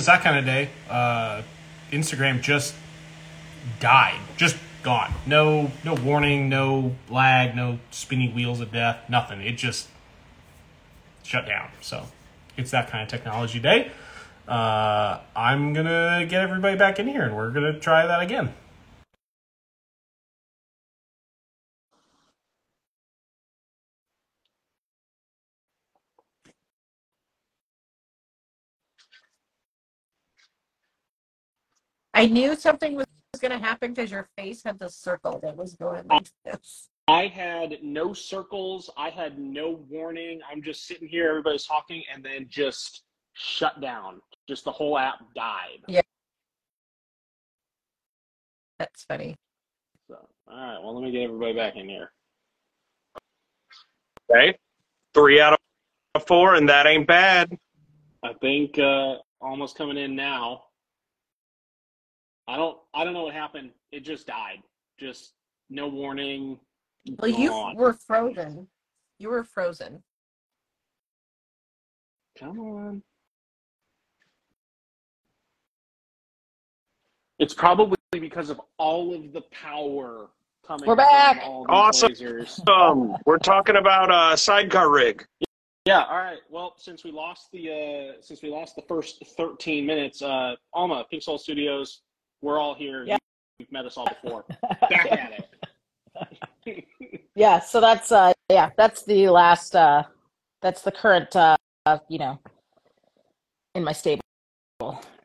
it's that kind of day. Uh, Instagram just died, just gone. No, no warning, no lag, no spinning wheels of death, nothing. It just shut down. So it's that kind of technology day. Uh, I'm gonna get everybody back in here, and we're gonna try that again. I knew something was going to happen because your face had the circle that was going like this. I had no circles. I had no warning. I'm just sitting here, everybody's talking, and then just shut down. Just the whole app died. Yeah. That's funny. So, all right, well, let me get everybody back in here. Okay. Three out of four, and that ain't bad. I think uh, Alma's coming in now. I don't. I don't know what happened. It just died. Just no warning. Well, you gone. were frozen. You were frozen. Come on. It's probably because of all of the power coming We're back. from all these Awesome. lasers. Um, we're talking about a sidecar rig. Yeah, all right. Well, since we lost the uh since we lost the first 13 minutes, uh Alma, Pink Soul Studios, we're all here. Yeah. You've met us all before. Back at it. yeah, so that's uh yeah, that's the last uh that's the current uh you know in my stable.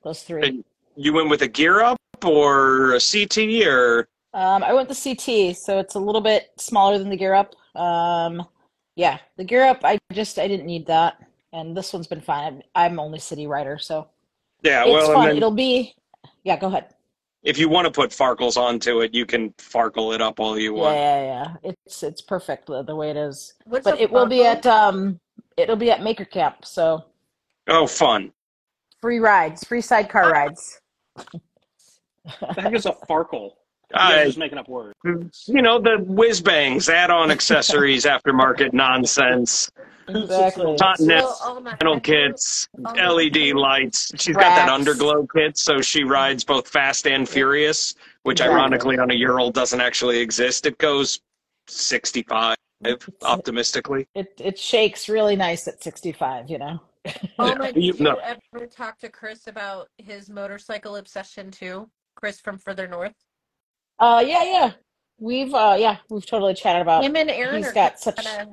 Those three. And you went with a gear up or a CT or Um I went the CT, so it's a little bit smaller than the gear up. Um yeah, the gear up I just I didn't need that. And this one's been fine. I'm, I'm only city rider, so yeah. it's well, fun. then It'll be yeah, go ahead. If you want to put Farkles onto it, you can Farkle it up all you want. yeah, yeah. It's it's perfect the, the way it is. What's But a it will be at um it'll be at Maker Camp, so Oh, fun! free rides, free sidecar rides. That is a Farkle? You guys Uh, are just making up words. you know the whiz bangs, add-on accessories, aftermarket nonsense, Exactly. continental Well, Alma, panel kits, Oh. LED lights. She's got that underglow kit, so she rides both fast and furious, which Exactly. ironically on a Ural doesn't actually exist. It goes 65 optimistically. It it shakes really nice at 65, you know. Alma, You- did you no. ever talk to Chris about his motorcycle obsession too? Chris from further north. Uh yeah, yeah. We've uh yeah, we've totally chatted about Him and Aaron he's are got such gonna,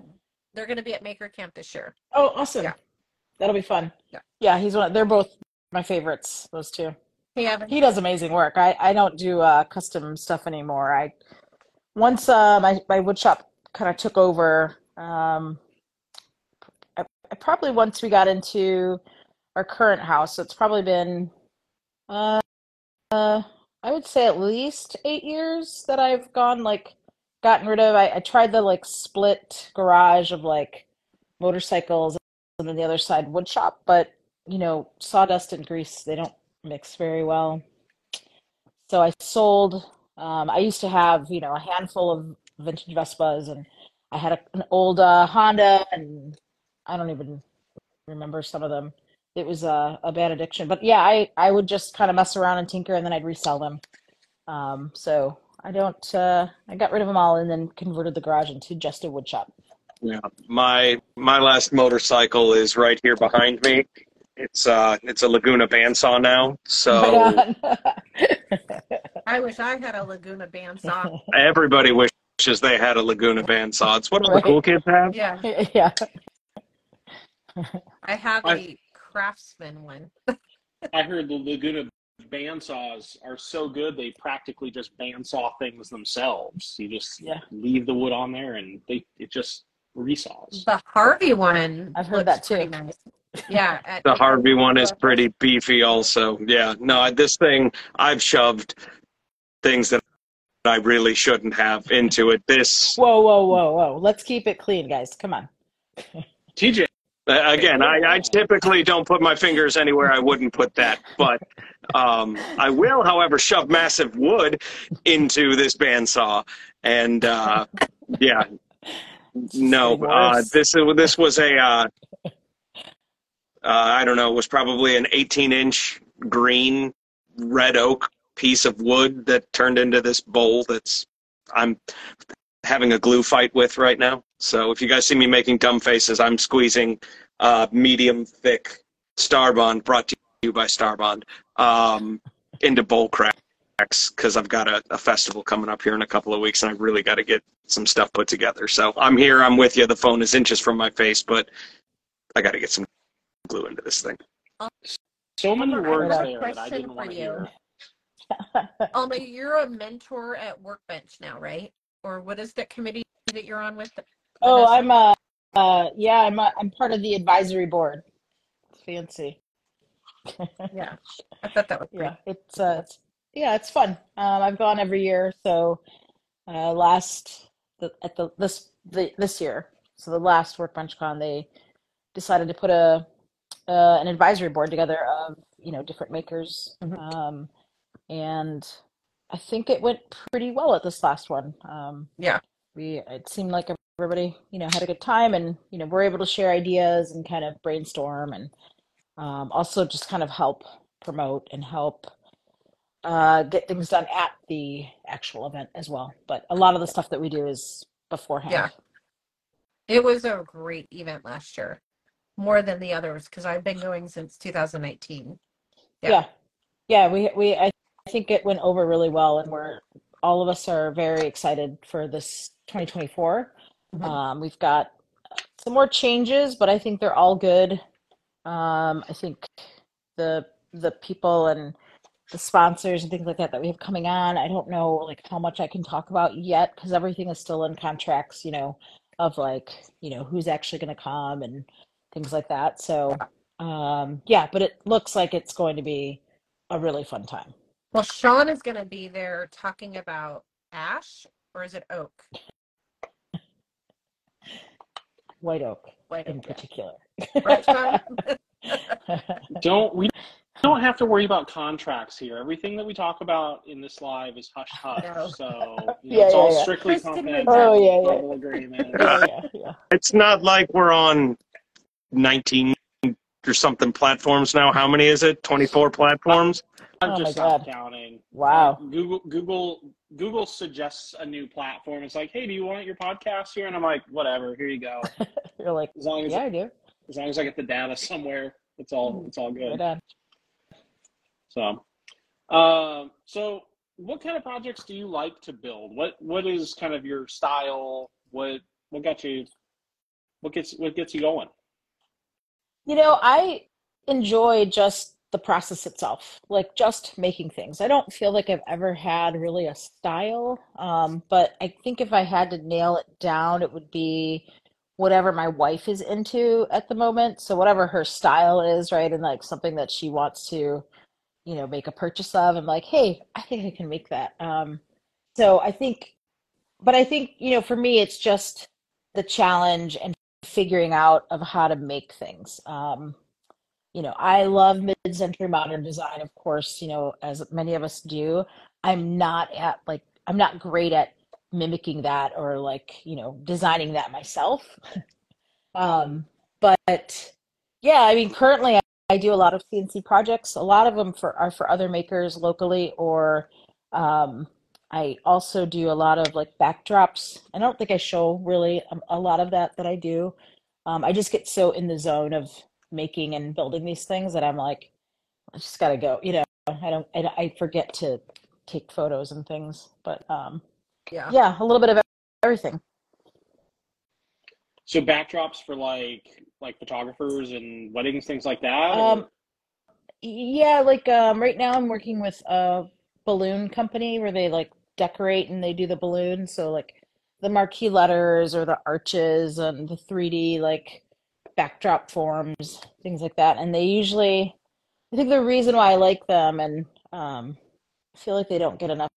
they're going to be at Maker Camp this year. Oh, awesome. Yeah. That'll be fun. Yeah. Yeah, he's one they're both my favorites, those two. Hey, Evan. He does amazing work. I I don't do uh custom stuff anymore. I once uh my my wood shop kind of took over um I, I probably once we got into our current house, so it's probably been uh, uh I would say at least 8 years that I've gone like gotten rid of I, I tried the like split garage of like motorcycles and then the other side wood shop, but you know, sawdust and grease they don't mix very well. So I sold. Um, I used to have, you know, a handful of vintage Vespas, and I had a, an old uh, Honda, and I don't even remember some of them. It was a, a bad addiction, but yeah, I I would just kind of mess around and tinker, and then I'd resell them. Um, so I don't. Uh, I got rid of them all, and then converted the garage into just a wood shop. Yeah, my my last motorcycle is right here behind me. It's uh it's a Laguna bandsaw now, so I wish I had a Laguna bandsaw. everybody wishes they had a Laguna bandsaw. It's what all the cool kids have. Yeah, yeah. I have I- a Craftsman one. I heard the Laguna bandsaws are so good they practically just bandsaw things themselves. You just Yeah. leave the wood on there and they it just resaws. The Harvey one. I've heard that too. pretty Nice. Yeah. at- The Harvey one is pretty beefy, also. Yeah, no, this thing I've shoved things that I really shouldn't have into it. This Whoa, whoa, whoa, whoa! Let's keep it clean, guys. Come on. TJ, Again, I, I typically don't put my fingers anywhere. I wouldn't put that, but um, I will, however, shove massive wood into this bandsaw, and uh, yeah, no, uh, this this was a uh, uh, I don't know, it was probably an 18 inch green red oak piece of wood that turned into this bowl that's I'm having a glue fight with right now. So if you guys see me making dumb faces, I'm squeezing uh, medium thick Starbond brought to you by Starbond um, into bowl cracks because I've got a, a festival coming up here in a couple of weeks and I really got to get some stuff put together. So I'm here, I'm with you. The phone is inches from my face, but I got to get some glue into this thing. So many words there that I didn't want to you. hear. Alma, you're a mentor at Workbench now, right? Or what is that committee that you're on with? Oh, Vanessa? I'm uh, uh yeah, I'm uh, I'm part of the advisory board. Fancy. Yeah, I thought that was pretty. Yeah, it's uh, it's, yeah, it's fun. Um, I've gone every year. So, uh, last the, at the this the this year, so the last Workbench Con, they decided to put a uh, an advisory board together of you know different makers, Mhm. um, and I think it went pretty well at this last one. Um, Yeah. we it seemed like everybody you know had a good time, and you know we're able to share ideas and kind of brainstorm and um, also just kind of help promote and help uh, get things done at the actual event as well. But a lot of the stuff that we do is beforehand. Yeah. It was a great event last year, more than the others because I've been going since 2019. Yeah. Yeah. Yeah, we we I think it went over really well and we're all of us are very excited for this 2024. Mhm. Um, we've got some more changes, but I think they're all good. Um, I think the the people and the sponsors and things like that that we have coming on, I don't know like how much I can talk about yet because everything is still in contracts, you know, of like, you know, who's actually going to come and things like that. So, um, yeah, but it looks like it's going to be a really fun time. Well, Sean is going to be there talking about ash, or is it oak? White Oak White in oak, yeah. particular. Right, Don't we don't have to worry about contracts here. Everything that we talk about in this live is hush hush. No. So you know, Yeah, it's yeah, all yeah. strictly confidential. Oh, yeah, yeah. agreement. yeah, yeah, yeah. It's not like we're on 19 or something platforms now. How many is it? 24 platforms? I'm Oh just stopped God. counting. Wow. Google Google Google suggests a new platform. It's like, hey, do you want your podcast here? And I'm like, whatever, here you go. You're like, As long as yeah, I do. as long as I get the data somewhere, it's all it's all good. So, um, so what kind of projects do you like to build? What what is kind of your style? What what got you? What gets what gets you going? You know, I enjoy just the process itself, like just making things. I don't feel like I've ever had really a style, um, but I think if I had to nail it down, it would be whatever my wife is into at the moment. So whatever her style is, right? And like something that she wants to, you know, make a purchase of. I'm like, hey, I think I can make that. Um, so I think, but I think, you know, for me, it's just the challenge and figuring out of how to make things. Um, you know, I love mid-century modern design, of course, you know, as many of us do. I'm not at like I'm not great at mimicking that or like, you know, designing that myself. Um, but yeah, I mean, currently I, I do a lot of CNC projects. A lot of them for are for other makers locally, or um, I also do a lot of like backdrops. I don't think I show really a, a lot of that that I do. Um, I just get so in the zone of making and building these things that I'm like, I just gotta go. You know, I don't, I, I forget to take photos and things. But um, Yeah. yeah, a little bit of everything. So backdrops for like like photographers and weddings, things like that. Um, yeah, like um, right now I'm working with a balloon company where they like decorate and they do the balloons. So like the marquee letters or the arches and the 3D like backdrop forms, things like that. And they usually, I think the reason why I like them and um, feel like they don't get enough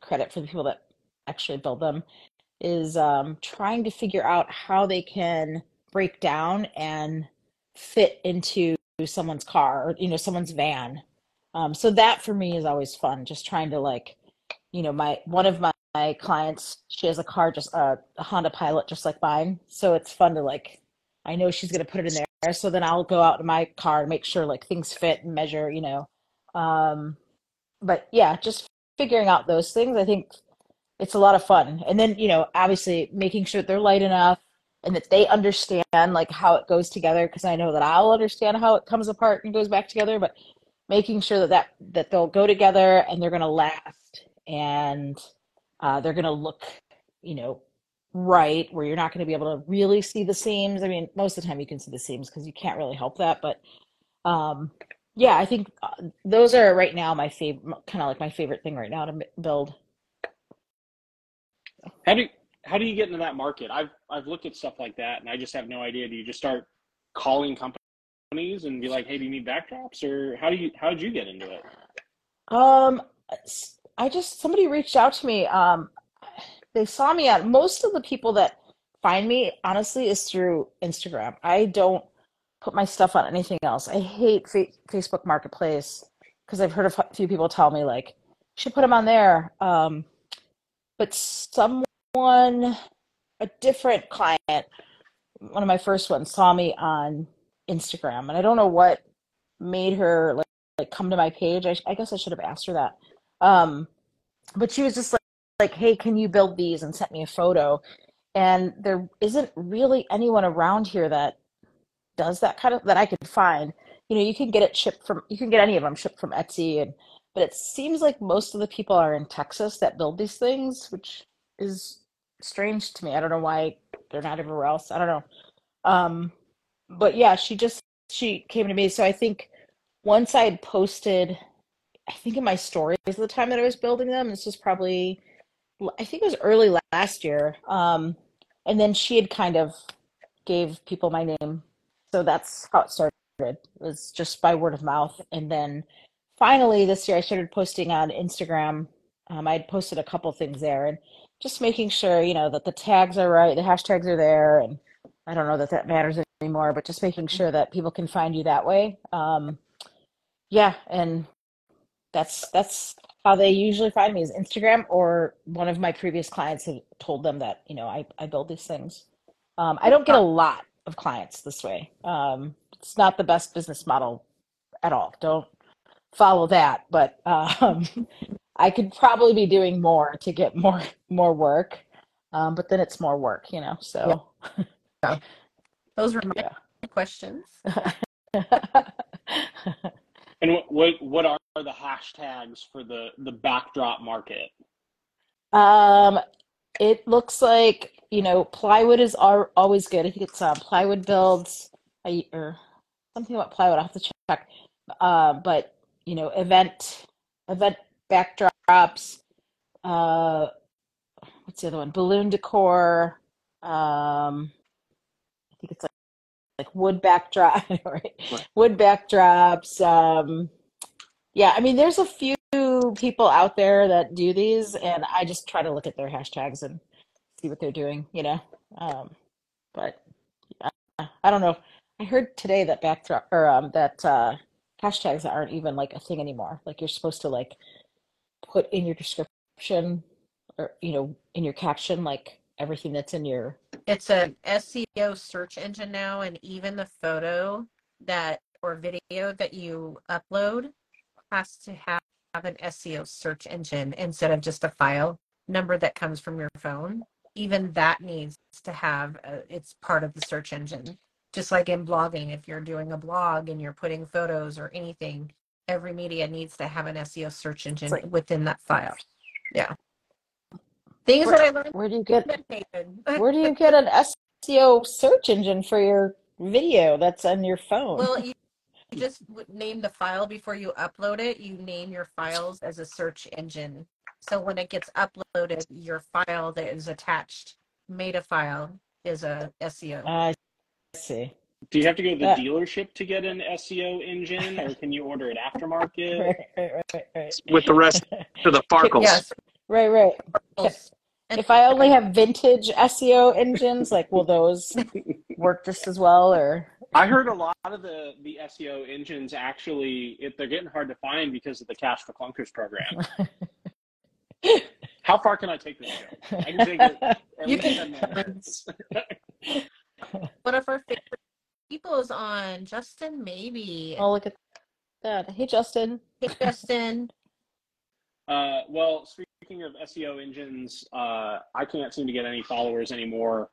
credit for the people that actually build them is um, trying to figure out how they can break down and fit into someone's car or you know someone's van um, so that for me is always fun just trying to like you know my one of my, my clients she has a car just uh, a honda pilot just like mine so it's fun to like i know she's going to put it in there so then i'll go out in my car and make sure like things fit and measure you know Um, but yeah, just figuring out those things. I think it's a lot of fun. And then, you know, obviously making sure they're light enough and that they understand like how it goes together because I know that I'll understand how it comes apart and goes back together, but making sure that that, that they'll go together and they're going to last and uh, they're going to look, you know, right where you're not going to be able to really see the seams. I mean, most of the time you can see the seams because you can't really help that, but um, yeah, I think uh, those are right now my favorite, kind of like my favorite thing right now to build. How do how do you get into that market? I've I've looked at stuff like that, and I just have no idea. Do you just start calling companies and be like, "Hey, do you need backdrops?" Or how do you how did you get into it? Um, I just somebody reached out to me. Um, they saw me at most of the people that find me, honestly, is through Instagram. I don't put my stuff on anything else. I hate fa Facebook Marketplace because I've heard a f- few people tell me like, should put them on there. Um, but someone, a different client, one of my first ones, saw me on Instagram, and I don't know what made her like like come to my page. I, I guess I should have asked her that. Um, but she was just like, hey, can you build these? And sent me a photo. And there isn't really anyone around here that does that kind of that I could find. You know, you can get it shipped from you can get any of them shipped from Etsy and but it seems like most of the people are in Texas that build these things, which is strange to me. I don't know why they're not everywhere else. I don't know. Um, but yeah, she just she came to me. So I think once I had posted, I think in my stories the time that I was building them, this was probably I think it was early last year. Um, and then she had kind of gave people my name. So that's how it started. It was just by word of mouth. And then finally this year I started posting on Instagram. Um, I had posted a couple things there and just making sure, you know, that the tags are right, the hashtags are there. And I don't know that that matters anymore, but just making sure that people can find you that way. Um, yeah. And that's, that's how they usually find me is Instagram or one of my previous clients have told them that, you know, I, I build these things. Um, I don't get a lot of clients this way. Um, it's not the best business model at all. Don't follow that, but um, I could probably be doing more to get more more work. Um, but then it's more work, you know. So Those were my yeah. questions. And what what, what are the hashtags for the the backdrop market? um, it looks like you know plywood is al always good. I think it's uh, plywood builds I, or something about plywood. I have to check. Uh, but you know, event event backdrops. Uh, what's the other one? Balloon decor. Um, I think it's like like wood backdrop, right? Wood backdrops. Um, yeah, I mean, there's a few people out there that do these, and I just try to look at their hashtags and see what they're doing, you know. Um, but uh, I don't know. I heard today that backdrop or um, that uh, hashtags aren't even like a thing anymore. Like you're supposed to like put in your description or you know in your caption like everything that's in your It's an SEO search engine now, and even the photo that or video that you upload has to have, have an SEO search engine instead of just a file number that comes from your phone. Even that needs to have a, it's part of the search engine. Just like in blogging, if you're doing a blog and you're putting photos or anything, every media needs to have an SEO search engine like- within that file. Yeah. Things that I learned where do you get where do you get an SEO search engine for your video that's on your phone? Well, you, you just name the file before you upload it. You name your files as a search engine. So when it gets uploaded, your file that is attached, meta file, is a SEO. I see. Do you have to go to the That- dealership to get an SEO engine, or can you order it aftermarket? Right, right, right, right. with the rest of the Farkles. Yes. Right, right. And If I only have vintage SEO engines, like will those work just as well or I heard a lot of the the SEO engines actually it, they're getting hard to find because of the Cash for Clunkers program. How far can I take this show? I can take it at You least can- 10 minutes. one of our favorite people is on Justin Maybe. Oh, look at that. Hey, Justin. Hey, Justin. Uh, well, speaking of SEO engines, uh, I can't seem to get any followers anymore,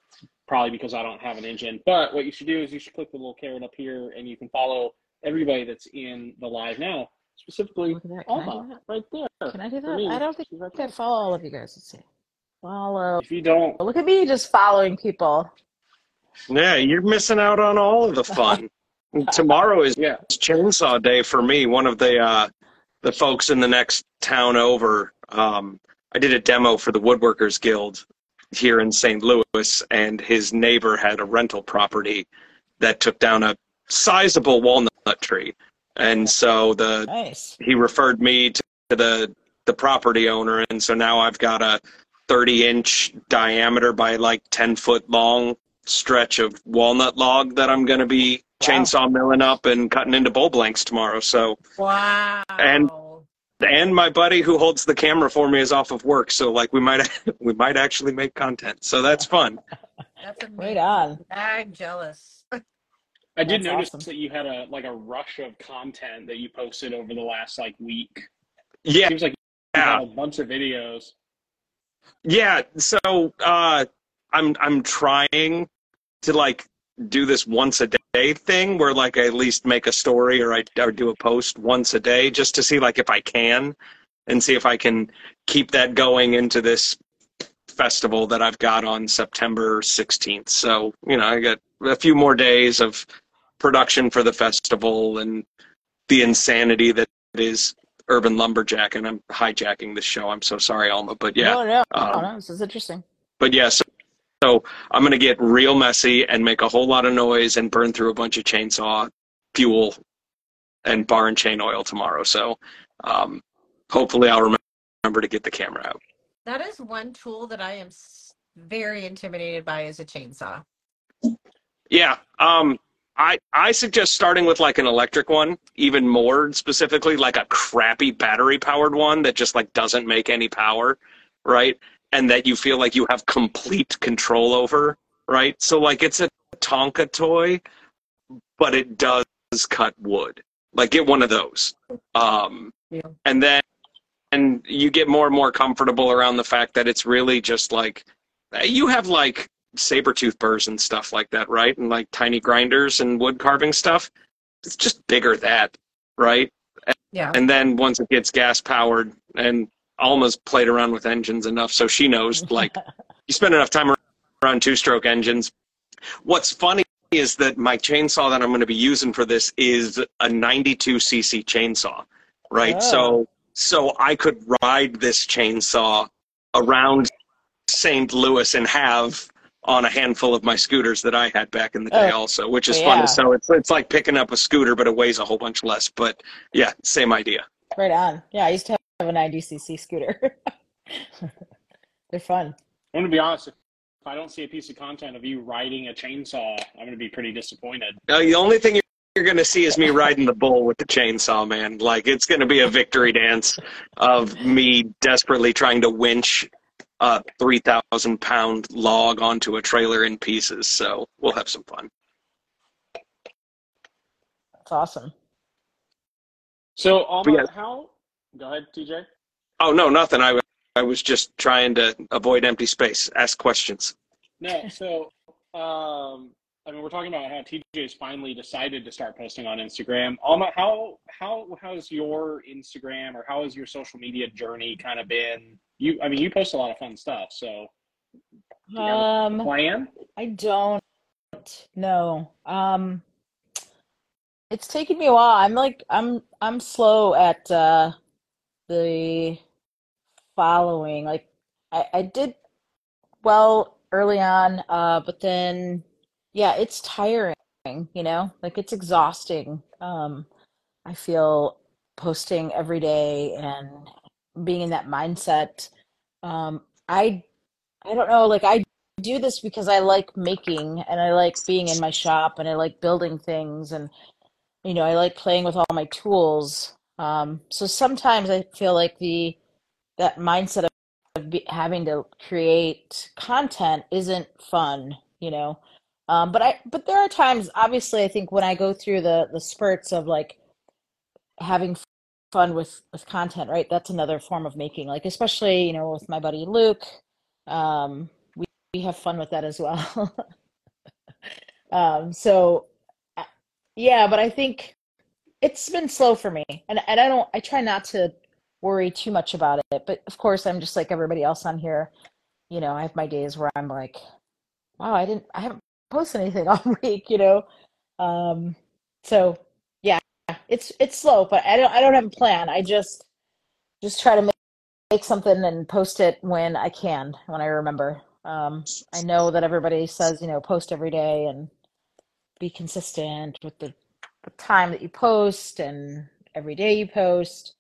probably because I don't have an engine. But what you should do is you should click the little carrot up here, and you can follow everybody that's in the live now. Specifically, Look at that. Can I do Alma, right there. Can I do For that? I don't think she's right I can follow all of you guys. Let's see. Follow. If you don't, Look at me just following people. Yeah, you're missing out on all of the fun. Tomorrow is yeah. chainsaw day for me. One of the uh, the folks in the next town over. Um, I did a demo for the Woodworkers Guild here in St. Louis, and his neighbor had a rental property that took down a sizable walnut tree, and so the Nice. he referred me to the the property owner, and so now I've got a 30 inch diameter by like 10 foot long stretch of walnut log that I'm going to be Wow. chainsaw milling up and cutting into bowl blanks tomorrow. So, Wow. And- and my buddy who holds the camera for me is off of work, so like we might we might actually make content. So that's fun. That's amazing. Right on. I'm jealous. I did That's notice awesome. that you had a like a rush of content that you posted over the last like week. Yeah, it Seems like you yeah. had a bunch of videos. Yeah, so uh, I'm I'm trying to like do this once a day thing where like I at least make a story or I or do a post once a day just to see like if I can and see if I can keep that going into this festival that I've got on September 16th. So, you know, I got a few more days of production for the festival and the insanity that is Urban Lumberjack and I'm hijacking this show. I'm so sorry, Alma, but yeah No, no, Um, no. This is interesting. but yeah, so, so I'm gonna get real messy and make a whole lot of noise and burn through a bunch of chainsaw fuel and bar and chain oil tomorrow. So um, hopefully I'll remember, remember to get the camera out. That is one tool that I am very intimidated by is a chainsaw. Yeah, um, I I suggest starting with like an electric one, even more specifically, like a crappy battery powered one that just like doesn't make any power, right? And that you feel like you have complete control over, right? So like it's a Tonka toy, but it does cut wood. Like get one of those. Um, Yeah. and then and you get more and more comfortable around the fact that it's really just like you have like Saburrtooth burrs and stuff like that, right? And like tiny grinders and wood carving stuff. It's just bigger that, right? Yeah. And then once it gets gas powered and Alma's played around with engines enough so she knows like you spend enough time around two stroke engines. What's funny is that my chainsaw that I'm going to be using for this is a 92cc chainsaw, right? Oh. So so I could ride this chainsaw around St. Louis and have on a handful of my scooters that I had back in the day Oh, also, which is yeah. funny. So it's it's like picking up a scooter but it weighs a whole bunch less, but yeah, same idea. Right on. Yeah, I used to have a 90cc scooter. They're fun. I'm gonna be honest. If if I don't see a piece of content of you riding a chainsaw, I'm gonna be pretty disappointed. Uh, the only thing you're going to see is me riding the bull with the chainsaw, man. Like it's going to be a victory dance of me desperately trying to winch a three thousand pound log onto a trailer in pieces. So we'll have some fun. That's awesome. So, Alma, Yeah. how? Go ahead, TJ. Oh no, nothing. I I was just trying to avoid empty space. Ask questions. No, so um, I mean, we're talking about how TJ's finally decided to start posting on Instagram. Alma, how how how's your Instagram or how has your social media journey kind of been? You, I mean, you post a lot of fun stuff. So, you have a Um, plan? I don't know. Um, it's taken me a while. I'm like I'm I'm slow at uh the following. Like I, I did well early on, uh, but then yeah, it's tiring, you know? Like it's exhausting. Um, I feel posting every day and being in that mindset. Um, I I don't know, like I do this because I like making and I like being in my shop and I like building things and you know, I like playing with all my tools. Um, so sometimes I feel like the that mindset of be, having to create content isn't fun, you know. Um, but I but there are times obviously I think when I go through the the spurts of like having fun with with content, right? That's another form of making, like especially, you know, with my buddy Luke. Um, we, we have fun with that as well. um, so uh, yeah, but I think it's been slow for me. And and I don't I try not to worry too much about it. But of course I'm just like everybody else on here. You know, I have my days where I'm like, wow, I didn't I haven't posted anything all week, you know. Um so yeah, it's it's slow, but I don't I don't have a plan. I just just try to make, make something and post it when I can, when I remember. Um I know that everybody says, you know, post every day and be consistent with the, the time that you post and every day you post.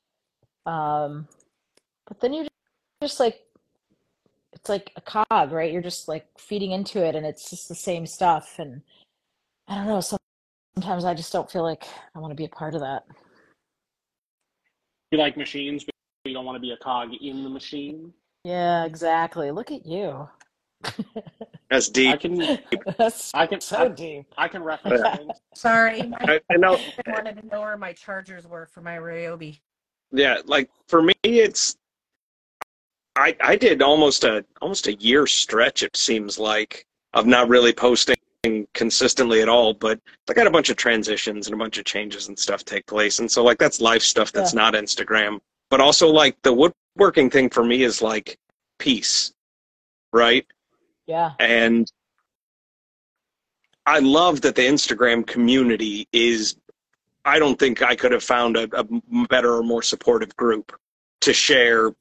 Um, but then you just like, it's like a cog, right? You're just like feeding into it and it's just the same stuff. And I don't know, sometimes I just don't feel like I want to be a part of that. You like machines, but you don't want to be a cog in the machine. Yeah, exactly. Look at you. That's I deep. can, That's I can, so I, deep. I can reference Yeah. things. Sorry, my I, I know. husband wanted to know where my chargers were for my Ryobi. Yeah, like for me, it's I I did almost a almost a year stretch. It seems like of not really posting consistently at all. But I got a bunch of transitions and a bunch of changes and stuff take place, and so like that's life stuff that's Yeah. not Instagram. But also like the woodworking thing for me is like peace, right? Yeah. And I love that the Instagram community is. I don't think I could have found a, a better or more supportive group to share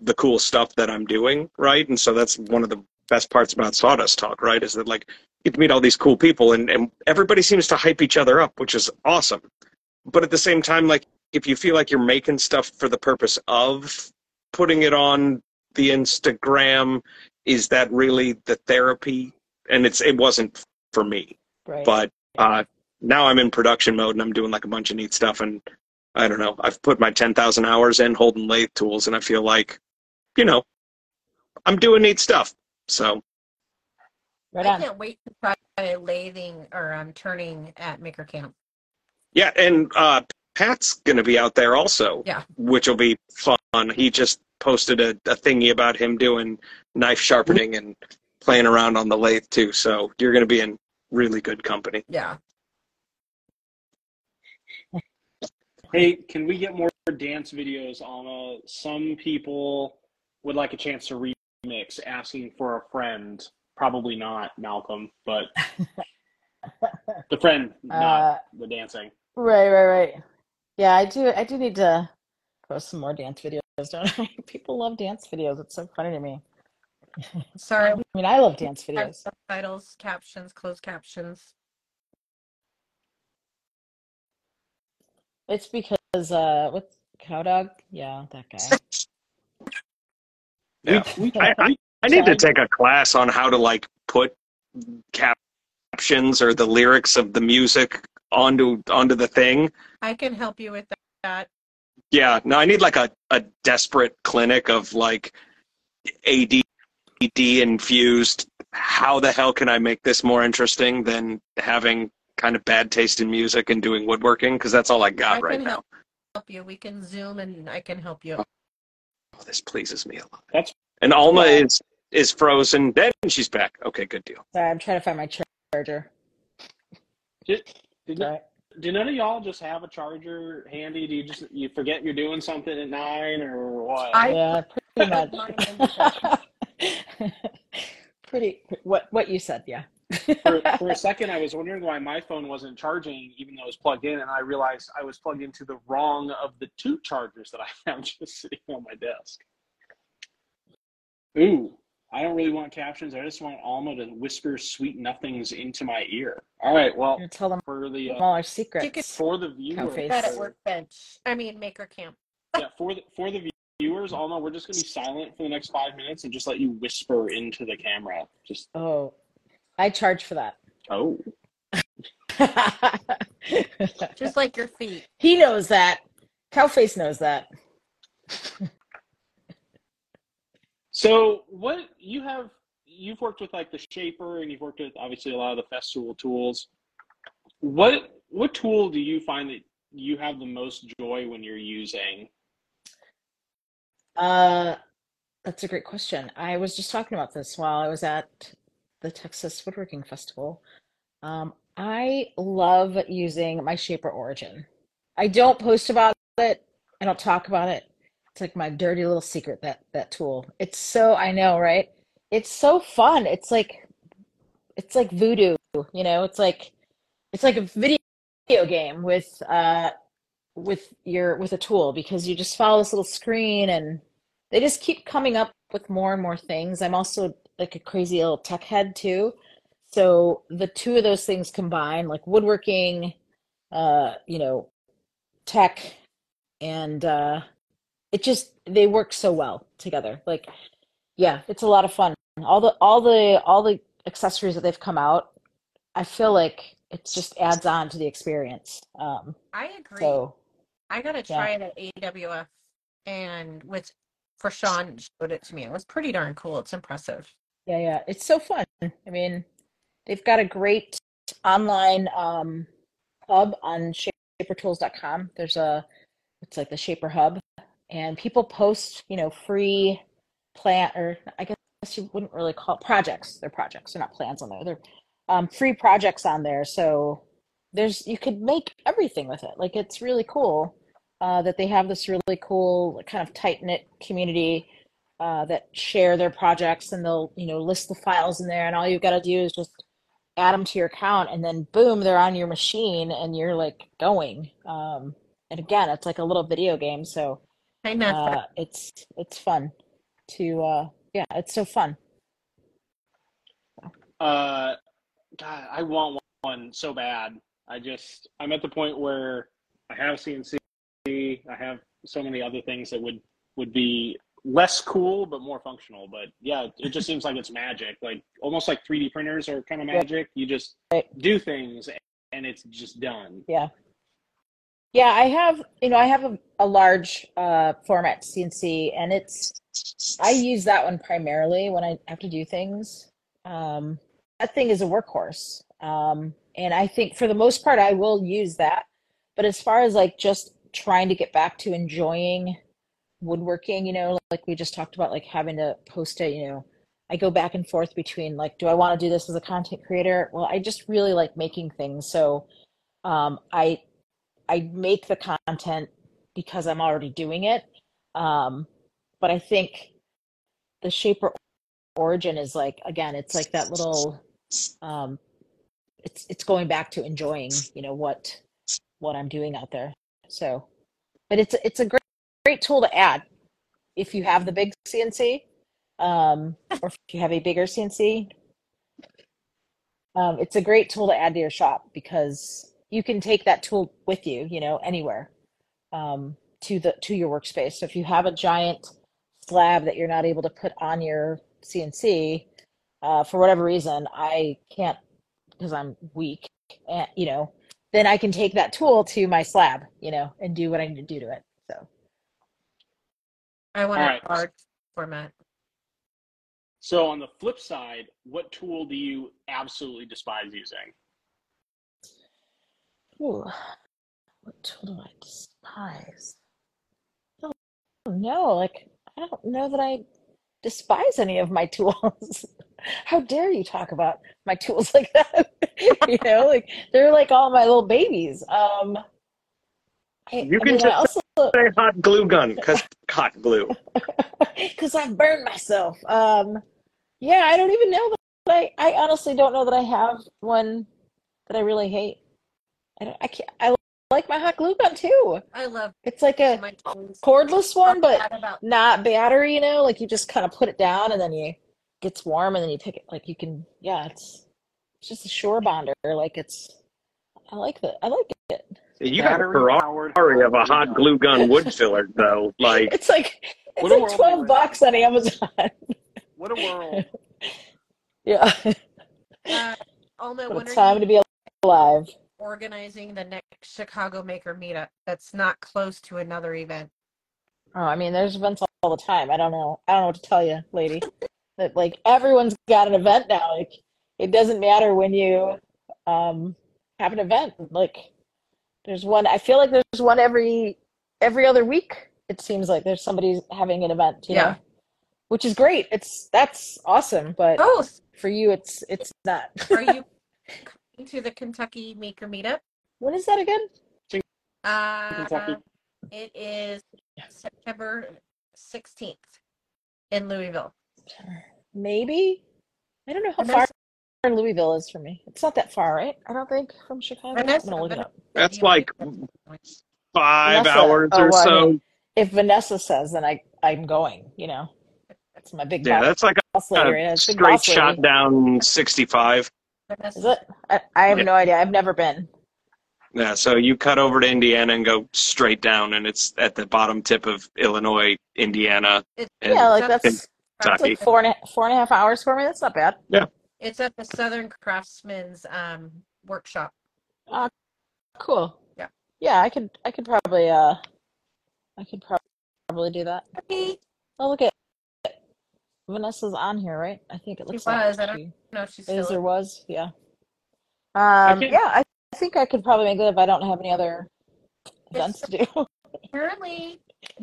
the cool stuff that I'm doing, right? And so that's one of the best parts about Sawdust Talk, right? Is that like you get to meet all these cool people, and, and everybody seems to hype each other up, which is awesome. But at the same time, like if you feel like you're making stuff for the purpose of putting it on the Instagram, is that really the therapy? And it's it wasn't for me Right. but uh, now I'm in production mode and I'm doing like a bunch of neat stuff. And I don't know, I've put my 10,000 hours in holding lathe tools, and I feel like, you know, I'm doing neat stuff. So right I can't wait to try lathing or um, turning at Maker Camp. yeah, and uh, Pat's gonna be out there also, Yeah. which will be fun. He just posted a, a thingy about him doing knife sharpening and playing around on the lathe too. So you're gonna be in really good company. Yeah. Hey, can we get more dance videos on uh some people would like a chance to remix asking for a friend. Probably not Malcolm, but the friend, not Uh, the dancing. Right, right, right. Yeah, I do. I do need to post some more dance videos, don't I? People love dance videos. It's so funny to me. Sorry, I mean, I love dance have videos. subtitles, captions, closed captions. It's because uh, what's Cowdog? Yeah, that guy. Yeah. We, I, I, I need to take a class on how to like put captions or the lyrics of the music onto onto the thing. I can help you with that. Yeah, no, I need like a, a desperate clinic of like ADD infused. How the hell can I make this more interesting than having kind of bad taste in music and doing woodworking? Because that's all I got I right can now. help, help you. We can zoom and I can help you. Oh, oh, this pleases me a lot. That's And Alma Yeah. is is frozen. Then she's back. Okay, good deal. Sorry, I'm trying to find my charger. did, did, Sorry. do none of y'all just have a charger handy? Do you just you forget you're doing something at nine or what? I- Yeah, pretty Mine in the much. pretty. What what you said? Yeah. for, for a second, I was wondering why my phone wasn't charging, even though it was plugged in, and I realized I was plugged into the wrong of the two chargers that I have just sitting on my desk. Ooh, I don't really want captions. I just want Alma to whisper sweet nothings into my ear. All right, well, You tell them for the uh, all our secrets. for the viewers, face. That at workbench. I mean, Maker Camp. yeah, for the for the viewers, Alma, we're just gonna be silent for the next five minutes and just let you whisper into the camera. Just Oh, I charge for that. oh, Just like your feet. he knows that. Cowface knows that. So what you have you've worked with like the shaper and you've worked with obviously a lot of the Festool tools. What what tool do you find that you have the most joy when you're using? Uh, that's a great question. I was just talking about this while I was at the Texas Woodworking Festival. Um, I love using my Shaper Origin. I don't post about it. I don't talk about it. It's like my dirty little secret, that that tool. It's so, I know, right? It's so fun. It's like it's like voodoo, you know? It's like it's like a video game with uh with your with a tool because you just follow this little screen and they just keep coming up with more and more things. I'm also like a crazy little tech head too. So the two of those things combined, like woodworking, uh, you know, tech, and uh, it just they work so well together. Like, yeah, it's a lot of fun. All the all the all the accessories that they've come out, I feel like it just adds on to the experience. Um, I agree. so I gotta yeah. try it at AWF, and with for Sean showed it to me. It was pretty darn cool. It's impressive. Yeah, yeah, it's so fun. I mean, they've got a great online um, hub on shapertools.com. There's a, it's like the Shaper Hub, and people post, you know, free plant or I guess you wouldn't really call it projects. They're projects. They're not plans on there. They're um, free projects on there. So there's you could make everything with it. Like it's really cool uh, that they have this really cool kind of tight knit community uh, that share their projects and they'll you know list the files in there and all you've got to do is just add them to your account and then boom they're on your machine and you're like going um, and again it's like a little video game so I know. uh, it's it's fun to uh, yeah it's so fun Uh, God, I want one so bad. I just I'm at the point where I have CNC. I have so many other things that would would be less cool but more functional. But yeah, it just seems like it's magic. Like almost like 3D printers are kind of magic. You just do things and it's just done. Yeah. Yeah, I have, you know, I have a, a large uh, format CNC and it's, I use that one primarily when I have to do things. Um, that thing is a workhorse. Um, and I think for the most part, I will use that. But as far as like just trying to get back to enjoying woodworking, you know, like we just talked about, like having to post it, you know, I go back and forth between like, do I want to do this as a content creator? Well, I just really like making things. So um, I I make the content because I'm already doing it. Um, but I think the Shaper origin is like again, it's like that little um, it's it's going back to enjoying, you know, what what I'm doing out there. So, but it's it's a great great tool to add if you have the big CNC, um, or if you have a bigger CNC. Um, it's a great tool to add to your shop because you can take that tool with you, you know, anywhere um, to the to your workspace. So if you have a giant slab that you're not able to put on your CNC uh, for whatever reason, I can't because I'm weak, and, you know, then I can take that tool to my slab, you know, and do what I need to do to it. So I want All a right. large format. So on the flip side, what tool do you absolutely despise using? Ooh, what tool do I despise? Oh, I don't know. Like, I don't know that I despise any of my tools. How dare you talk about my tools like that? you know, like they're like all my little babies. Um, I, You I can mean, I just also Say hot glue gun because hot glue. because I've burned myself. Um, yeah, I don't even know that I. I honestly don't know that I have one that I really hate. I don't. I can't. I like my hot glue gun too. I love It's like a cordless one, but not battery. You know, like you just kind of put it down and then you gets warm and then you pick it. Like you can. Yeah, it's it's just a Surebonder. Like it's. I like that. I like it. You have a Battery-powered Ferrari of a hot glue gun. wood filler though. Like It's like it's like twelve bucks on Amazon. What a world. yeah, uh, Alma, but it's time to be alive. organizing the next Chicago Maker meetup that's not close to another event? Oh, I mean, there's events all, all the time. I don't know. I don't know what to tell you, lady. that like everyone's got an event now. Like it doesn't matter when you um have an event. Like There's one. I feel like there's one every every other week. It seems like there's somebody having an event. You Yeah. know, which is great. It's that's awesome. But Oh, for you, it's it's not. are you coming to the Kentucky Maker Meetup? When is that again? Uh, Kentucky. it is September 16th in Louisville. Maybe. I don't know how Vanessa- far Louisville is from me. It's not that far, right? I don't think from Chicago. I'm gonna look it up. That's you like five Vanessa- hours oh, or well, I so. mean, If Vanessa says, then I I'm going. You know, that's my big yeah, boss, that's like boss lady. a, right? a It's big straight boss lady. shot down 65. Is it? I, I have Yeah. no idea. I've never been. Yeah, so you cut over to Indiana and go straight down, and it's at the bottom tip of Illinois, Indiana, It's, and yeah, like Kentucky. that's that's like four and a, four and a half hours for me. That's not bad. Yeah. It's at the Southern Craftsman's um, workshop. Cool. Yeah. Yeah, I could I could probably uh I could prob- probably do that. Okay. Oh, look at Vanessa's on here, right? I think it looks She looks was. I like don't know if she's is still. or was. Yeah. Um, can't- yeah, I I think I could probably make it if I don't have any other events to do. Apparently,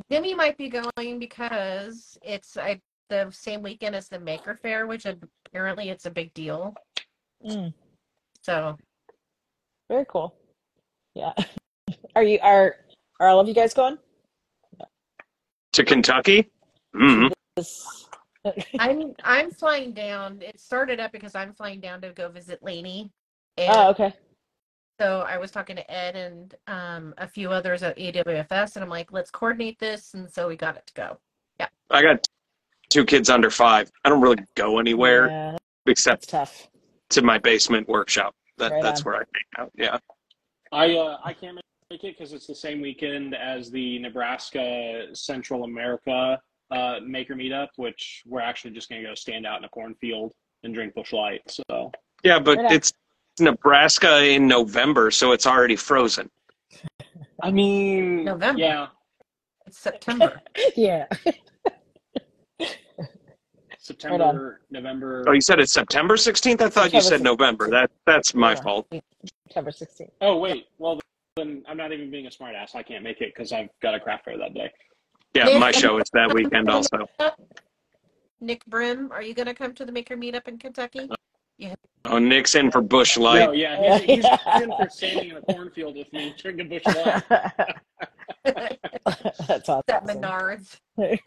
Demi might be going because it's I, the same weekend as the Maker Fair, which apparently it's a big deal. Mm, So very cool. Yeah. Are you are are all of you guys going? to Kentucky. hmm This I'm I'm flying down. It started up because I'm flying down to go visit Lainey, and Oh, okay. so I was talking to Ed and um, a few others at AWFS, and I'm like, let's coordinate this, and so we got it to go. Yeah. I got two kids under five. I don't really go anywhere Yeah, except tough. to my basement workshop. That, Right that's on. where I hang out. Yeah. I uh, I can't make it because it's the same weekend as the Nebraska Central America uh, Maker Meetup, which we're actually just going to go stand out in a cornfield and drink Busch Light. So Yeah, but Right it's Nebraska in November, so it's already frozen. I mean, November. Yeah, It's September. Yeah. September, November. Oh, you said it's September 16th? I thought you said 16th. November. That That's my Yeah. fault. September 16th. Oh wait, well then I'm not even being a smartass. I can't make it because I've got a craft fair that day. Yeah, my show is that weekend also. Nick Brim, are you going to come to the Maker Meetup in Kentucky? Yeah. Oh, Nick's in for Busch Light. No, yeah, he's, he's in for standing in a cornfield with me drinking Busch Light. That's awesome. At Menards.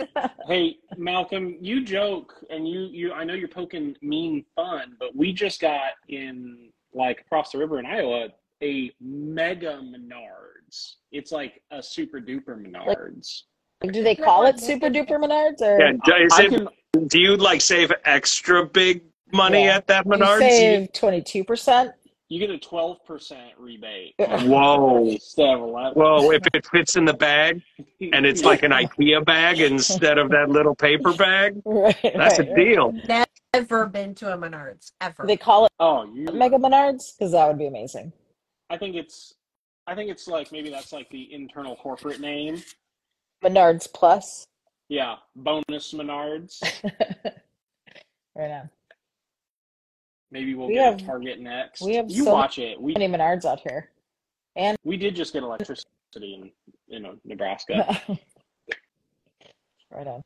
Hey, Malcolm, you joke and you you I know you're poking mean fun, but we just got in like across the river in Iowa a mega Menards. It's like a super duper Menards. Do they call it Super Duper Menards or Yeah, d- is I it, can do you like save extra big money Yeah. at that you Menards? save 22%? You get a twelve percent rebate. Whoa. Instead of 11. Whoa, if it fits in the bag and it's like an IKEA bag instead of that little paper bag, Right, that's a right, right. deal. Never been to a Menards. Ever. They call it Oh, you Mega Menards? Because that would be amazing. I think it's I think it's like maybe that's like the internal corporate name. Menards Plus. Yeah, bonus Menards. right on. Maybe we'll We get have- a Target next. we have you so watch it. We Many Menards out here. And we did just get electricity in you uh, know Nebraska. right on.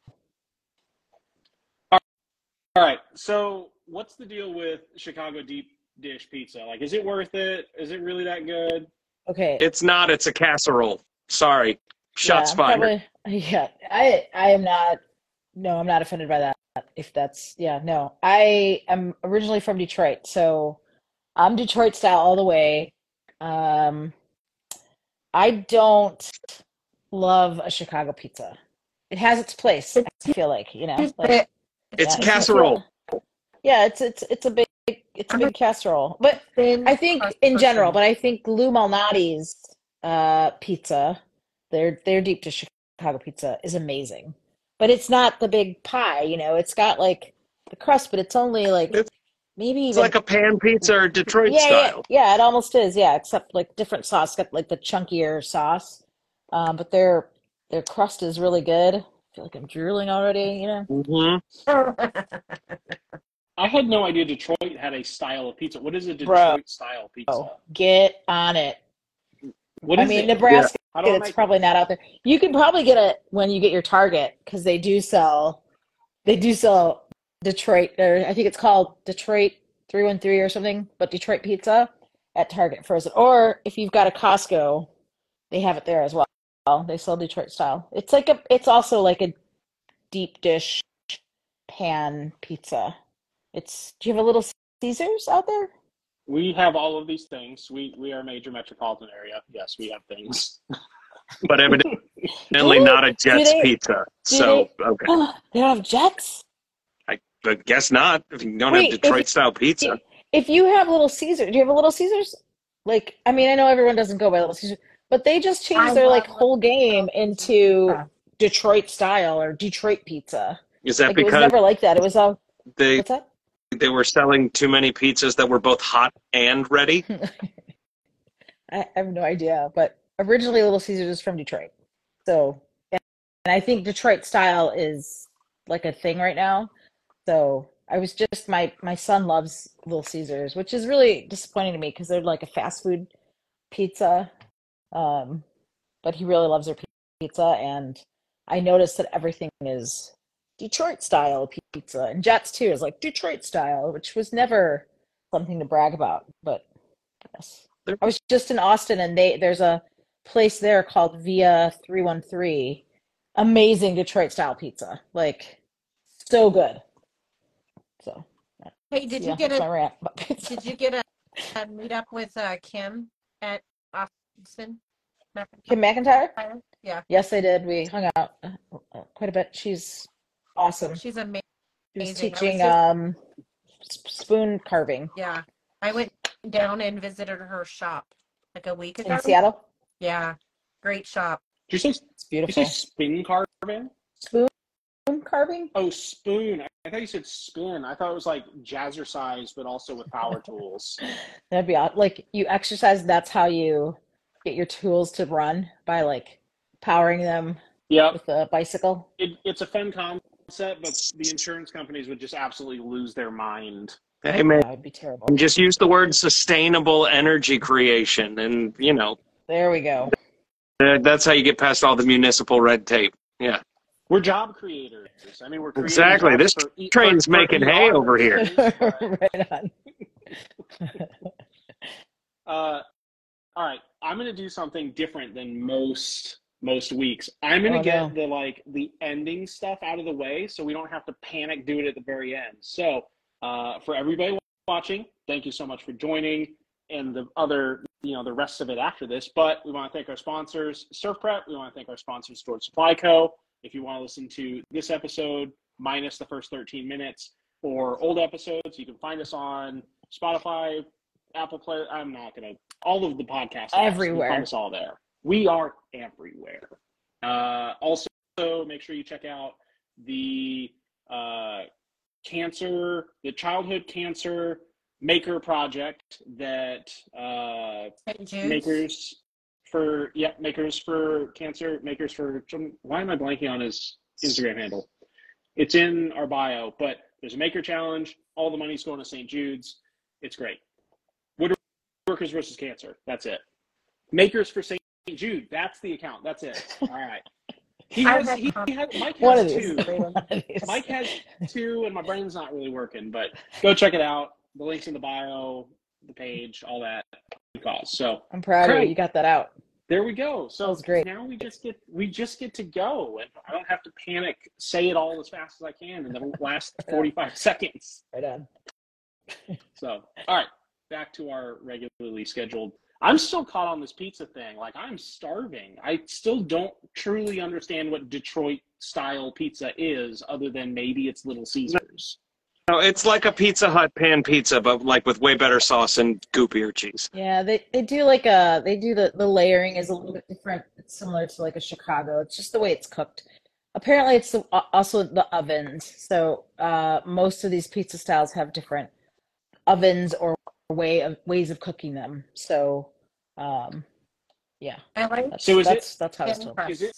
All right, so what's the deal with Chicago deep dish pizza? Like, is it worth it? Is it really that good? Okay. It's not, it's a casserole. Sorry. Shots yeah, fired. probably- yeah, I I am not. No, I'm not offended by that. If that's yeah, no. I am originally from Detroit, so I'm Detroit style all the way. Um, I don't love a Chicago pizza. It has its place. I feel like you know, like It's yeah, a casserole. Yeah, it's it's it's a big it's a big casserole, but I think in general, but I think Lou Malnati's uh, pizza, their their deep dish Chicago pizza is amazing. But it's not the big pie, you know. It's got like the crust, but it's only like It's- maybe It's even like a pan pizza or Detroit yeah, yeah, style. yeah, it almost is, yeah, except like different sauce, got like the chunkier sauce. Um, but their their crust is really good. I feel like I'm drooling already, you know. hmm I had no idea Detroit had a style of pizza. What is a Bro. Detroit style pizza? Oh, get on it. What I is mean, it? Nebraska, How do I it's probably not out there. You can probably get it when you get your Target because they do sell, they do sell Detroit, or I think it's called Detroit 313 or something, but Detroit pizza at Target frozen. Or if you've got a Costco, they have it there as well. They sell Detroit style. It's like a, it's also like a deep dish pan pizza. It's, do you have a little Caesars out there? We have all of these things. We we are a major metropolitan area. Yes, we have things. but evidently not a Jets they- pizza. do So okay, Oh, they don't have Jets? but guess not. If you don't Wait, have if- Detroit style pizza, If you have Little Caesar, do you have a Little Caesars? Like, I mean, I know everyone doesn't go by Little Caesars, but they just changed I their like whole game Little into Caesar. Detroit style or Detroit pizza. is that Like, it was never like that. It was all they what's that? They were selling too many pizzas that were both hot and ready? I, have no idea, but originally Little Caesars is from Detroit. So, and, and I think Detroit style is like a thing right now. So I was just my my son loves Little Caesars, which is really disappointing to me because they're like a fast food pizza. Um, but he really loves their pizza, and I noticed that everything is Detroit style pizza, and Jets too is like Detroit style, which was never something to brag about, but yes. I was just in Austin, and they there's a place there called Via Three One Three. Amazing Detroit style pizza, like so good. So Hey, did yeah, you get a rant about pizza. did you get a, a meet up with uh, Kim at Austin? Kim McIntyre? Yeah, Yes, I did. We hung out uh, uh, quite a bit. She's awesome. she's ama- She was amazing. I was teaching just- um s- spoon carving Yeah, I went down and visited her shop like a week ago. in Seattle. Yeah, great shop. Did you say It's did you beautiful. say spin carving? Spoon carving? Oh, spoon. I I thought you said spin. I thought it was like jazzercise, but also with power tools. That'd be odd. Like you exercise, that's how you get your tools to run by like powering them Yep. with a bicycle. It, it's a fun concept, but the insurance companies would just absolutely lose their mind. Hey man, That would be terrible. just use the word sustainable energy creation, and you know There we go. that's how you get past all the municipal red tape. Yeah, We're job creators. I mean, we're creating Exactly. This for e- train's for- for making hay over here. right on. Uh, all right, I'm gonna do something different than most most weeks. I'm gonna Oh, get no. the like the ending stuff out of the way, so we don't have to panic do it at the very end. So, uh, for everybody watching, thank you so much for joining, and the other, you know, the rest of it after this. But we want to thank our sponsors, Surf Prep. We want to thank our sponsors, George Supply Co. If you want to listen to this episode minus the first 13 minutes or old episodes, you can find us on Spotify, Apple Play. I'm not gonna all of the podcasts apps, you can Everywhere. Find us all there. We are everywhere. Uh, also, make sure you check out the uh, cancer, the childhood cancer maker project that uh, makers for yeah makers for cancer makers for why am I blanking on his Instagram handle? It's in our bio, but there's a maker challenge. All the money's going to St. Jude's. It's great. Woodworkers versus cancer. That's it. Makers for St. Jude. That's the account. That's it. All right. He has, he, he has Mike has of two. One of these. Mike has two, and my brain's not really working. But go check it out. The links in the bio, the page, all that. Cause. So I'm proud of you. You got that out. there we go. So That was great. now we just get we just get to go, and I don't have to panic. Say it all as fast as I can in the last forty five seconds. Right on. So all right, back to our regularly scheduled. I'm still caught on this pizza thing. Like I'm starving. I still don't truly understand what Detroit style pizza is, other than maybe it's Little Caesars. no, it's like a Pizza Hut pan pizza, but like with way better sauce and goopier cheese. Yeah, they, they do like a they do the the layering is a little bit different. It's similar to like a Chicago. It's just the way it's cooked. Apparently, it's the, also the ovens. So uh, most of these pizza styles have different ovens or way of ways of cooking them. So um, yeah, I like that's So is it- that's that's how it's thin told. Is it-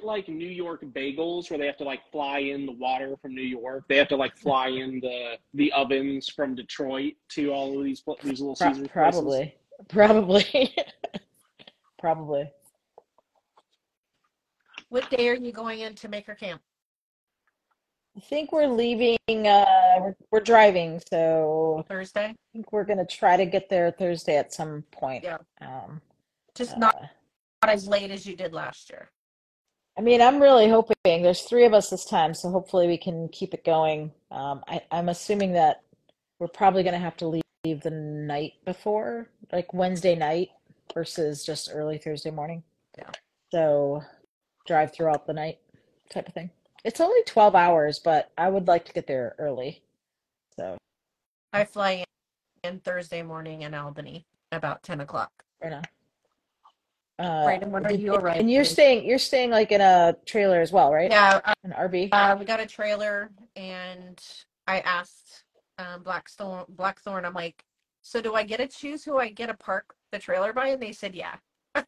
Like New York bagels, where they have to like fly in the water from New York. They have to like fly in the the ovens from Detroit to all of these these little Pro- Caesars places. probably, probably, probably. What day are you going in into Maker Camp? I think we're leaving. Uh, we're, we're driving, so Thursday? I think we're gonna try to get there Thursday at some point. Yeah. Um, Just not, uh, not as late as you did last year. I mean, I'm really hoping there's three of us this time, so hopefully we can keep it going. Um, I, I'm assuming that we're probably gonna have to leave the night before, like Wednesday night versus just early Thursday morning. Yeah. So drive throughout the night type of thing. It's only 12 hours, but I would like to get there early. So, I fly in, in Thursday morning in Albany about 10 o'clock. right on. Uh, Right, and when are did- you arriving? and you're staying, you're staying like in a trailer as well, right? Yeah, uh, An RV. uh, we got a trailer and I asked um, Blackstone, Blackthorn, I'm like, so do I get to choose who I get to park the trailer by? And they said, yeah.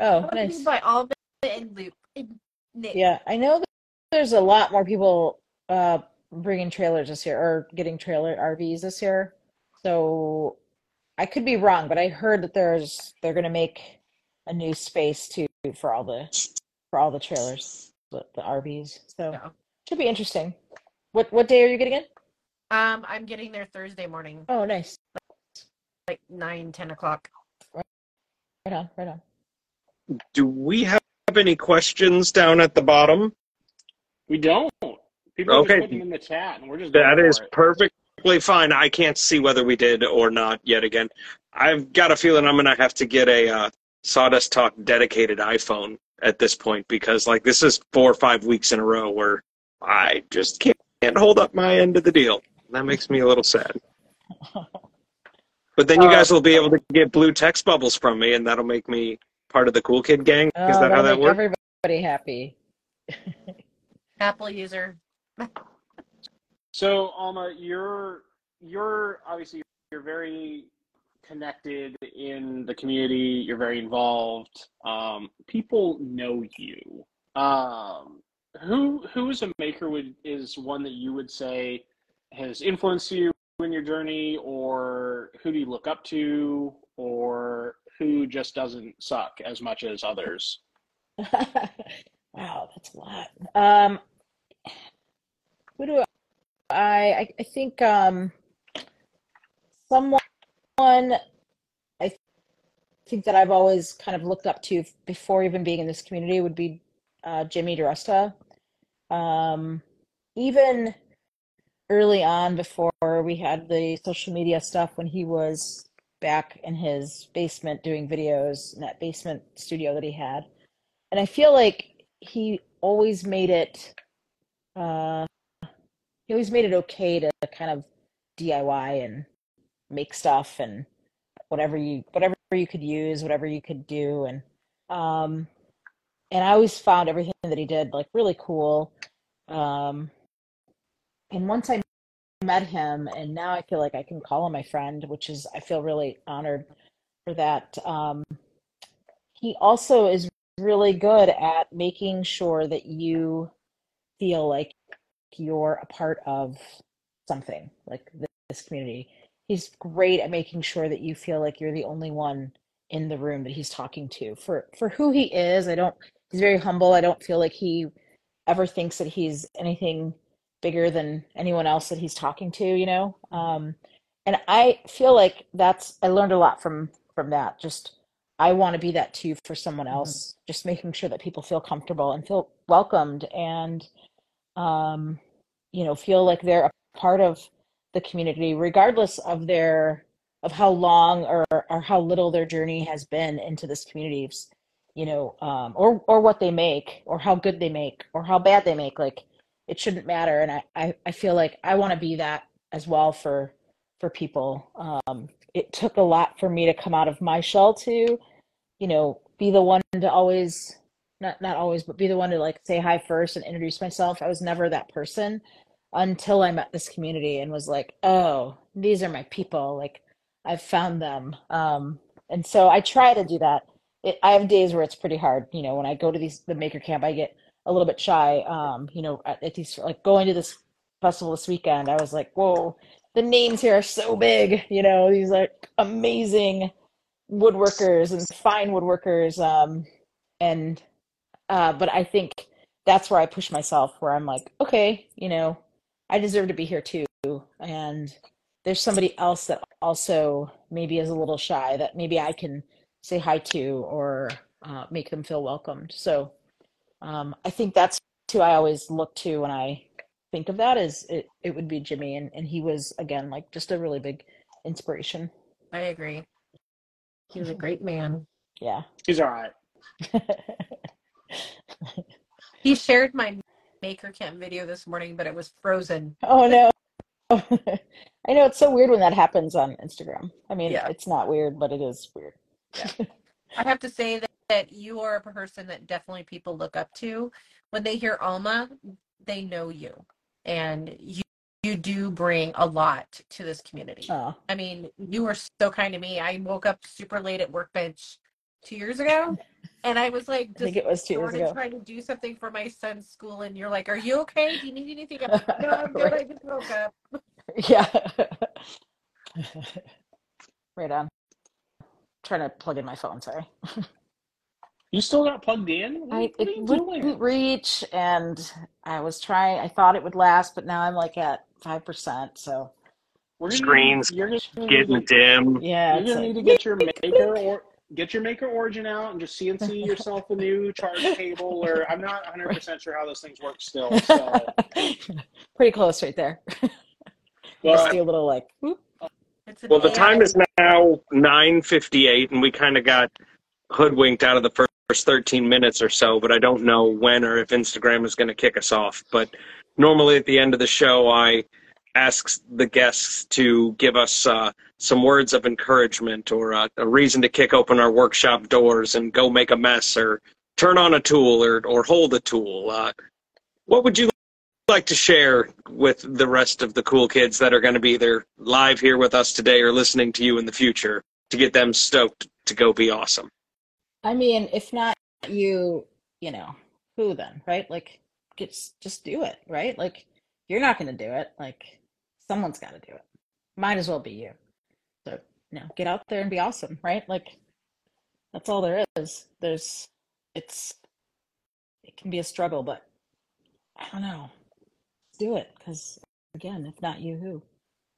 Oh, nice. By Albany and Loop. And Nick. Yeah, I know that there's a lot more people uh bringing trailers this year or getting trailer RVs this year. So I could be wrong, but I heard that there's they're gonna make a new space too for all the for all the trailers, the, the RVs. So Yeah. should be interesting. What what day are you getting in? Um, I'm getting there Thursday morning, Oh, nice. like 9, 10 o'clock. Right on, right on. Do we have any questions down at the bottom? We don't. People are Okay. just putting them in the chat, and we're just going That for is it. perfectly fine. I can't see whether we did or not yet again. I've got a feeling I'm going to have to get a uh, Sawdust Talk dedicated iPhone at this point because, like, this is four or five weeks in a row where I just can't, can't hold up my end of the deal. That makes me a little sad. But then you Uh, guys will be able to get blue text bubbles from me, and that'll make me part of the cool kid gang. Oh, Is that how that'll that make works? everybody happy. Apple user. So, Alma, you're you're obviously you're very connected in the community. You're very involved. Um, people know you. Um, who who is a maker would is one that you would say has influenced you in your journey, or who do you look up to, or who just doesn't suck as much as others? Wow, that's a lot. Um, who do I, I, think um, someone I think that I've always kind of looked up to before even being in this community would be uh, Jimmy DeResta. Um, even early on, before we had the social media stuff, when he was back in his basement doing videos in that basement studio that he had. And I feel like he always made it uh he always made it okay to kind of DIY and make stuff and whatever you whatever you could use, whatever you could do and um and I always found everything that he did like really cool. Um and once I met him and now I feel like I can call him my friend, which is I feel really honored for that. Um he also is really good at making sure that you feel like you're a part of something like this community. He's great at making sure that you feel like you're the only one in the room that he's talking to. For for who he is, I don't he's very humble. I don't feel like he ever thinks that he's anything bigger than anyone else that he's talking to, you know? Um and I feel like that's I learned a lot from from that. Just I want to be that too for someone else. Just making sure that people feel comfortable and feel welcomed and um, you know, feel like they're a part of the community, regardless of their of how long or or how little their journey has been into this community, you know, um, or or what they make, or how good they make, or how bad they make. Like it shouldn't matter. And I I, I feel like I want to be that as well for for people. Um, it took a lot for me to come out of my shell to, you know, be the one to always not not always, but be the one to like say hi first and introduce myself. I was never that person until I met this community and was like, oh, these are my people. Like I've found them. Um, and so I try to do that. It, I have days where it's pretty hard. You know, when I go to these the maker camp, I get a little bit shy. Um, you know, at, at these like going to this festival this weekend, I was like, whoa, the names here are so big. You know, these like amazing woodworkers and fine woodworkers. Um, and uh, but I think that's where I push myself, where I'm like, okay, you know, I deserve to be here too, and there's somebody else that also maybe is a little shy that maybe I can say hi to or uh, make them feel welcomed. So um, I think that's who I always look to when I think of that is it, it would be Jimmy and, and he was again like just a really big inspiration. I agree. He was a great man. Yeah. He's all right. He shared my Maker Camp video this morning, but it was frozen. oh no. I know it's so weird when that happens on Instagram. I mean, Yeah. it's not weird, but it is weird. I have to say that, that you are a person that definitely people look up to. When they hear Alma, they know you. And you you do bring a lot to this community. Oh, I mean, you were so kind to me. I woke up super late at workbench two years ago, and I was like, I think just it was two years ago. trying to do something for my son's school, and you're like, "Are you okay? Do you need anything?" I'm like, no, I'm good. I just woke up. Yeah. right on. trying to plug in my phone, sorry. You still got plugged in? What, I what are it you wouldn't doing? reach and I was trying I thought it would last, but now I'm like at five percent, so We're Screens you're gonna Getting to dim. yeah, you're gonna like, need to get your maker or get your Shaper Origin out and just CNC yourself a new charge cable. Or I'm not 100 percent sure how those things work still. So, pretty close right there. well, Just do a little like whoop. Well, the time is now 9:58, and we kind of got hoodwinked out of the first 13 minutes or so. But I don't know when or if Instagram is going to kick us off. But normally at the end of the show, I ask the guests to give us uh, some words of encouragement or uh, a reason to kick open our workshop doors and go make a mess or turn on a tool or or hold a tool. Uh, what would you like to share with the rest of the cool kids that are going to be either live here with us today or listening to you in the future to get them stoked to go be awesome? I mean, if not you, you know, who then, right? Like just just do it, right? Like you're not gonna do it. Like someone's gotta do it. Might as well be you. So, you know, get out there and be awesome, right? Like that's all there is. There's it's it can be a struggle, but I don't know. Do it because again, if not you, who?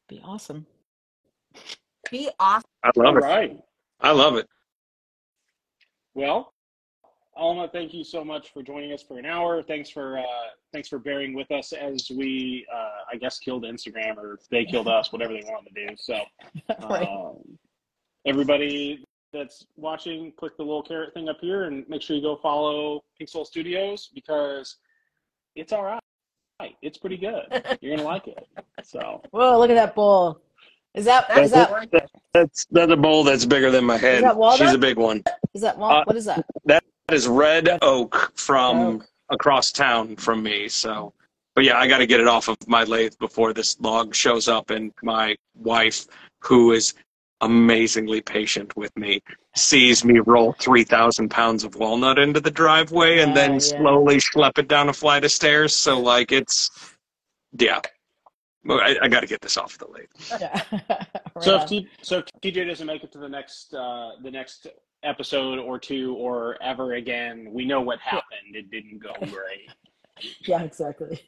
Be awesome. be awesome. I all love it. right. I love it. Well, Alma, thank you so much for joining us for an hour. Thanks for uh, thanks for bearing with us as we, uh, I guess, killed Instagram or they killed us, whatever they wanted to do. So, right. um, everybody that's watching, click the little carrot thing up here and make sure you go follow Pink Soul Studios because it's all right. It's pretty good. You're gonna like it. So, Whoa, look at that bowl. Is that That's is that gorgeous. That's that's a bowl that's bigger than my head. that? She's a big one. is that well, Uh, what is that? That is red oak from Oak. across town from me. So, but yeah, I got to get it off of my lathe before this log shows up. And my wife, who is amazingly patient with me, sees me roll 3,000 pounds of walnut into the driveway and then yeah. slowly schlep it down a flight of stairs. So, like, it's, yeah. Well, I, I got to get this off the lathe. Yeah. Right so on. if T, so if TJ doesn't make it to the next uh, the next episode or two or ever again, we know what happened. It didn't go great. Yeah, exactly.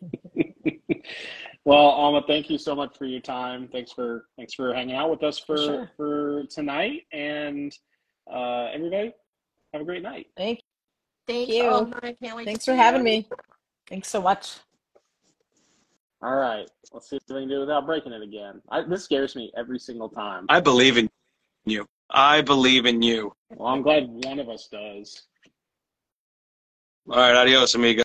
well, Alma, thank you so much for your time. Thanks for thanks for hanging out with us for Sure. for tonight, and uh, everybody have a great night. Thank Thanks, you. Alma. I can't wait Thanks for having you. me. Thanks so much. All right, let's see if we can do it without breaking it again. I, this scares me every single time. I believe in you. I believe in you. Well, I'm glad one of us does. All right, adios, amigo.